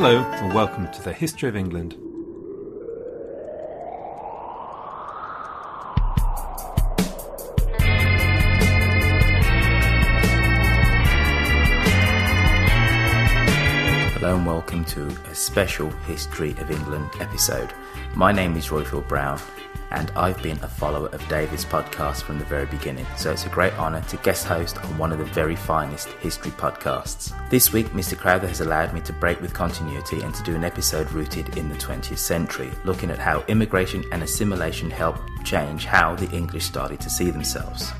Hello, and welcome to the History of England. Hello and welcome to a special History of England episode. My name is Roifield Brown, and I've been a follower of David's podcast from the very beginning, so it's a great honour to guest host on one of the very finest history podcasts. This week, Mr. Crowther has allowed me to break with continuity and to do an episode rooted in the 20th century, looking at how immigration and assimilation helped change how the English started to see themselves.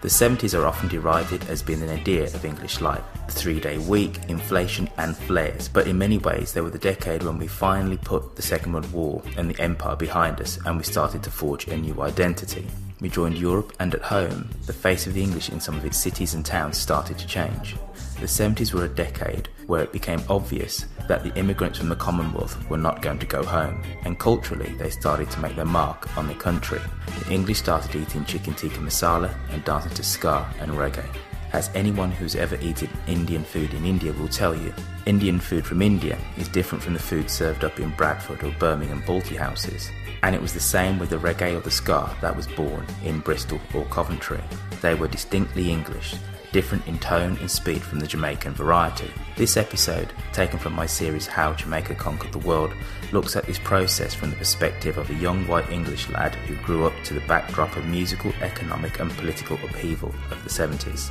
The 70s are often derided as being an nadir of English life. The three day week, inflation, and flares, but in many ways they were the decade when we finally put the Second World War and the Empire behind us and we started to forge a new identity. We joined Europe and at home, the face of the English in some of its cities and towns started to change. The 70s were a decade where it became obvious that the immigrants from the Commonwealth were not going to go home, and culturally they started to make their mark on the country. The English started eating chicken tikka masala and dancing to ska and reggae. As anyone who's ever eaten Indian food in India will tell you, Indian food from India is different from the food served up in Bradford or Birmingham Balti houses. And it was the same with the reggae or the ska that was born in Bristol or Coventry. They were distinctly English, different in tone and speed from the Jamaican variety. This episode, taken from my series How Jamaica Conquered the World, looks at this process from the perspective of a young white English lad who grew up to the backdrop of musical, economic, and political upheaval of the 70s.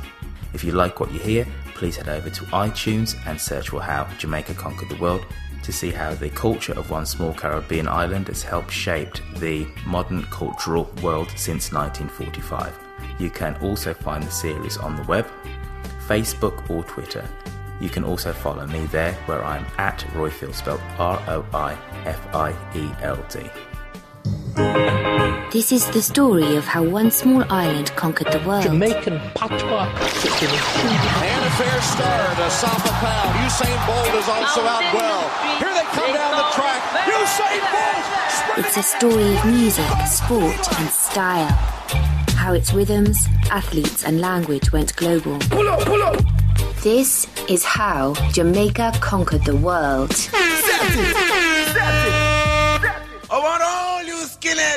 If you like what you hear, please head over to iTunes and search for How Jamaica Conquered the World to see how the culture of one small Caribbean island has helped shape the modern cultural world since 1945. You can also find the series on the web, Facebook, or Twitter. You can also follow me there where I'm at Roifield, spelled R O I F I E L D. This is the story of how one small island conquered the world. Jamaican patois. And a fair start. Asafa Powell. Usain Bolt is also out well. Here they come down the track. Usain Bolt. It's a story of music, sport, and style. How its rhythms, athletes, and language went global. Pull up, pull up. This is how Jamaica conquered the world.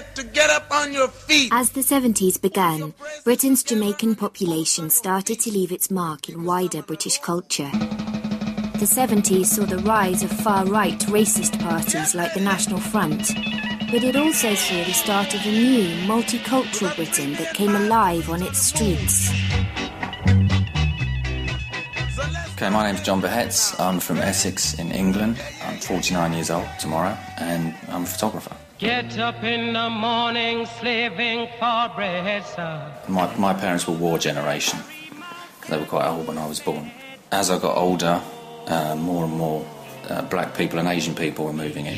Skinhead to get up on your feet. As the 70s began, Britain's Jamaican population started to leave its mark in wider British culture. The 70s saw the rise of far right racist parties like the National Front, but it also saw the start of a new multicultural Britain that came alive on its streets. Okay, my name's John Behetz. I'm from Essex in England. I'm 49 years old tomorrow, and I'm a photographer. Get up in the morning, slaving for bread, sir. My, my parents were war generation. they were quite old when I was born. As I got older, uh, more and more uh, black people and Asian people were moving in,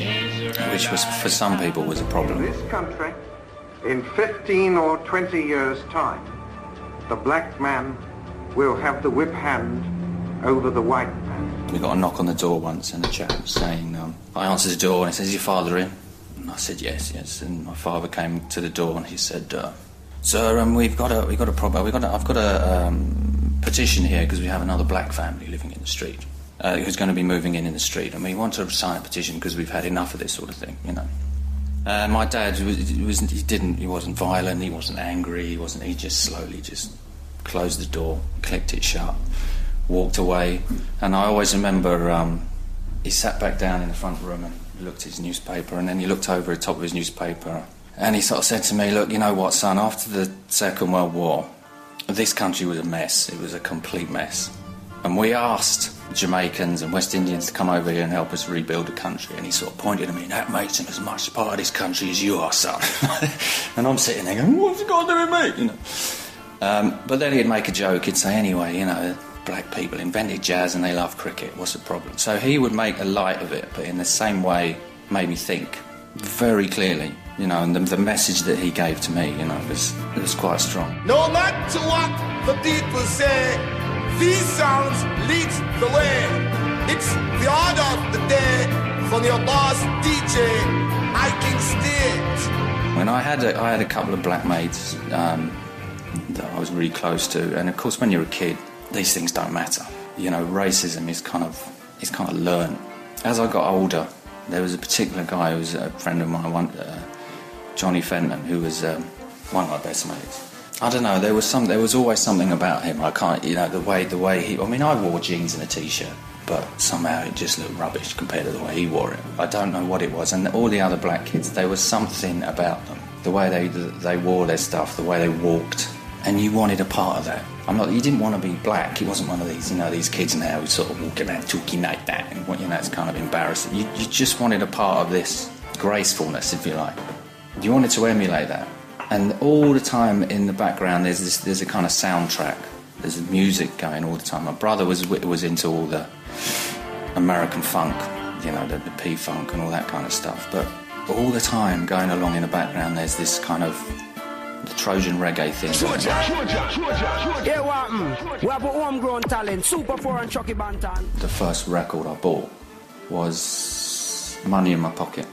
which was for some people was a problem. this country, in 15 or 20 years' time, the black man will have the whip hand over the white man. We got a knock on the door once, and a chap was saying, um, I answered the door, and he says, "Is your father in?" And I said, "Yes, yes." And my father came to the door, and he said, uh, "Sir, um, we've got a we've got a problem. We've got a, I've got a um, petition here because we have another black family living in the street." Uh, who's going to be moving in in the street, and we want to sign a petition because we've had enough of this sort of thing, you know. Uh, my dad was, was he didn't he wasn't violent, he wasn't angry, he wasn't he just slowly just closed the door, clicked it shut, walked away, and I always remember um, he sat back down in the front room and looked at his newspaper, and then he looked over the top of his newspaper, and he sort of said to me, "Look, you know what, son? After the Second World War, this country was a mess. It was a complete mess, and we asked." Jamaicans and West Indians to come over here and help us rebuild the country. And he sort of pointed at me, that makes him as much part of this country as you are, son. and I'm sitting there going, what's it got to do with me? You know. Um, but then he'd make a joke. He'd say, anyway, you know, black people invented jazz and they love cricket. What's the problem? So he would make a light of it, but in the same way, made me think very clearly. You know, and the, the message that he gave to me, you know, was it was quite strong. No matter what the people say, these sounds lead the way. It's the order of the day from your boss DJ, King State. When I had a, I had a couple of black mates um, that I was really close to, and of course, when you're a kid, these things don't matter. You know, racism is kind of is kind of learned. As I got older, there was a particular guy who was a friend of mine, one, uh, Johnny Fenton, who was um, one of my best mates. I don't know. There was some. There was always something about him. I can't. You know, the way the way he. I mean, I wore jeans and a t-shirt, but somehow it just looked rubbish compared to the way he wore it. I don't know what it was. And all the other black kids, there was something about them. The way they they wore their stuff, the way they walked, and you wanted a part of that. I'm not. You didn't want to be black. He wasn't one of these. You know, these kids now who sort of walk around talking like that, and what you know, it's kind of embarrassing. You, you just wanted a part of this gracefulness, if you like. You wanted to emulate that and all the time in the background there's this there's a kind of soundtrack there's music going all the time my brother was was into all the american funk you know the, the p-funk and all that kind of stuff but all the time going along in the background there's this kind of the Trojan reggae thing. Yeah, what? Mm. We have a homegrown talent, Super 4 and Chucky Bantan. The first record I bought was Money in My Pocket.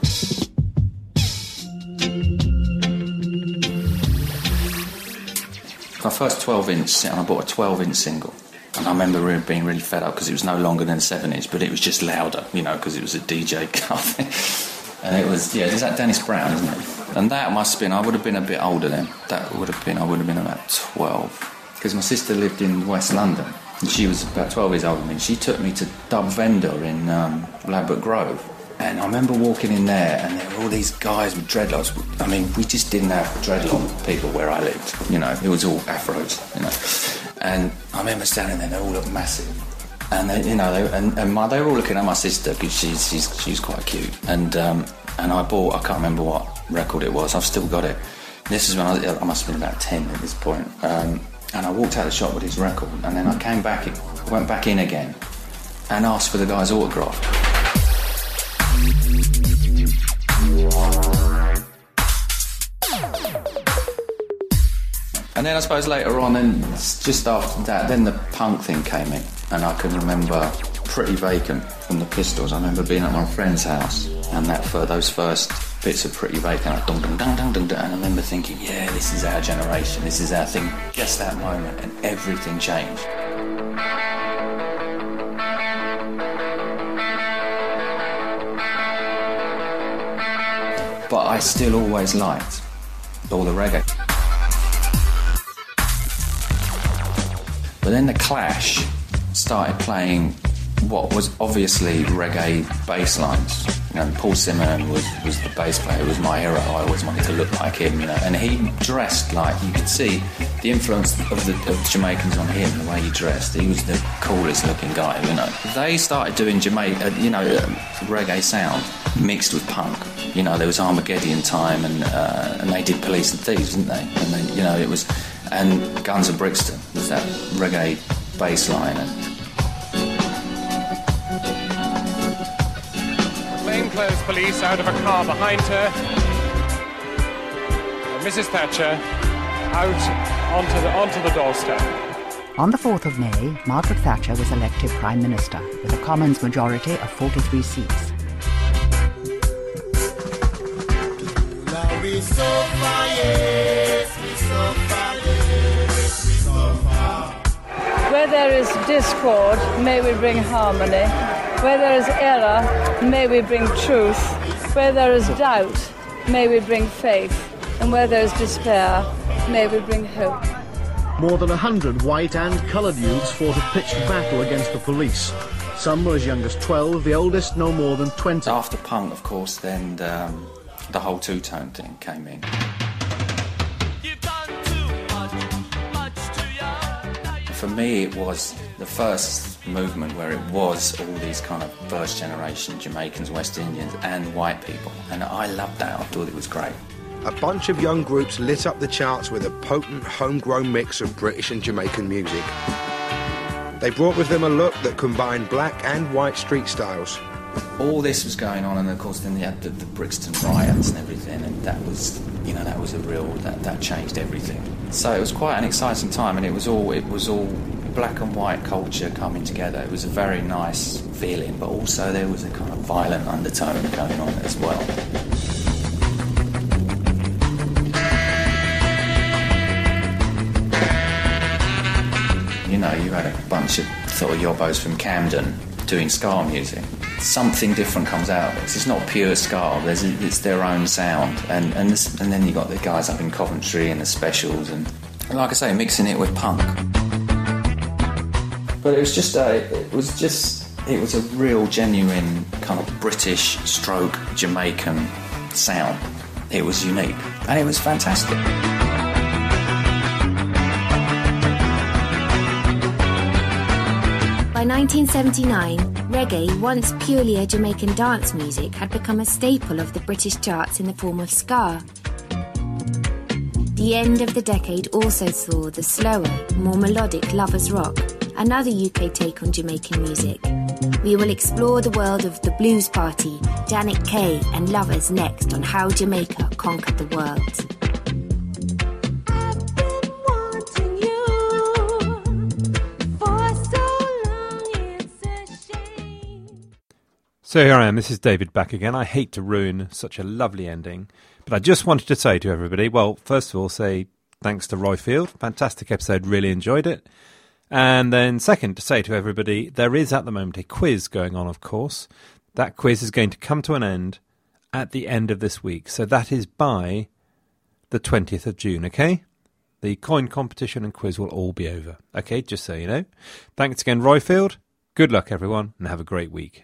my first 12 inch, and I bought a 12 inch single. And I remember being really fed up because it was no longer than 7 inch, but it was just louder, you know, because it was a DJ car And it was, yeah, is that Dennis Brown, isn't it? And that must have been, I would have been a bit older then. That would have been, I would have been about 12. Because my sister lived in West London. And she was about 12 years older than me. She took me to Dub Vendor in um, Ladbroke Grove and I remember walking in there, and there were all these guys with dreadlocks. I mean, we just didn't have dreadlock people where I lived. You know, it was all afros. You know, and I remember standing there. And they all looked massive, and they, you know, they, and, and my, they were all looking at my sister because she's, she's she's quite cute. And um, and I bought. I can't remember what record it was. I've still got it. This is when I, I must have been about ten at this point. Um, and I walked out of the shop with his record, and then I came back, went back in again, and asked for the guy's autograph. And then I suppose later on, and just after that, then the punk thing came in, and I can remember Pretty Vacant from the Pistols. I remember being at my friend's house, and that for those first bits of Pretty I dun, dun, dun, dun, dun, dun, and I remember thinking, yeah, this is our generation, this is our thing. Just that moment, and everything changed. But I still always liked all the reggae. But then the Clash started playing what was obviously reggae bass lines. Know, Paul Simonon was, was the bass player, was my hero. I always wanted to look like him, you know. And he dressed like you could see the influence of the, of the Jamaicans on him, the way he dressed. He was the coolest looking guy, you know. They started doing Jamaica, uh, you know, uh, reggae sound mixed with punk. You know, there was Armageddon time, and uh, and they did Police and Thieves, didn't they? And then, you know, it was and Guns of Brixton was that reggae bass line. And Plainclothes police out of a car behind her. And Mrs. Thatcher out onto the, onto the doorstep. On the 4th of May, Margaret Thatcher was elected Prime Minister with a Commons majority of 43 seats. Where there is discord, may we bring harmony. Where there is error, may we bring truth. Where there is doubt, may we bring faith. And where there's despair, may we bring hope. More than a hundred white and coloured youths fought a pitched battle against the police. Some were as young as 12, the oldest no more than 20. After punk, of course, then um, the whole two-tone thing came in. For me, it was the first movement where it was all these kind of first generation Jamaicans, West Indians, and white people. And I loved that. I thought it was great. A bunch of young groups lit up the charts with a potent, homegrown mix of British and Jamaican music. They brought with them a look that combined black and white street styles. All this was going on, and of course, then you had the, the Brixton riots and everything, and that was, know, that was a real that, that changed everything. So it was quite an exciting time, and it was all it was all black and white culture coming together. It was a very nice feeling, but also there was a kind of violent undertone going on as well. You know, you had a bunch of sort of yobbos from Camden doing ska music. Something different comes out of it. It's not pure ska. There's it's their own sound, and and this, and then you got the guys up in Coventry and the specials, and, and like I say, mixing it with punk. But it was just a, it was just it was a real genuine kind of British stroke Jamaican sound. It was unique and it was fantastic. 1979, reggae, once purely a Jamaican dance music, had become a staple of the British charts in the form of ska. The end of the decade also saw the slower, more melodic Lovers Rock, another UK take on Jamaican music. We will explore the world of the Blues Party, Janet Kay, and Lovers next on How Jamaica Conquered the World. So here I am. This is David back again. I hate to ruin such a lovely ending, but I just wanted to say to everybody well, first of all, say thanks to Roifield. Fantastic episode. Really enjoyed it. And then, second, to say to everybody, there is at the moment a quiz going on, of course. That quiz is going to come to an end at the end of this week. So that is by the 20th of June, okay? The coin competition and quiz will all be over. Okay, just so you know. Thanks again, Roifield. Good luck, everyone, and have a great week.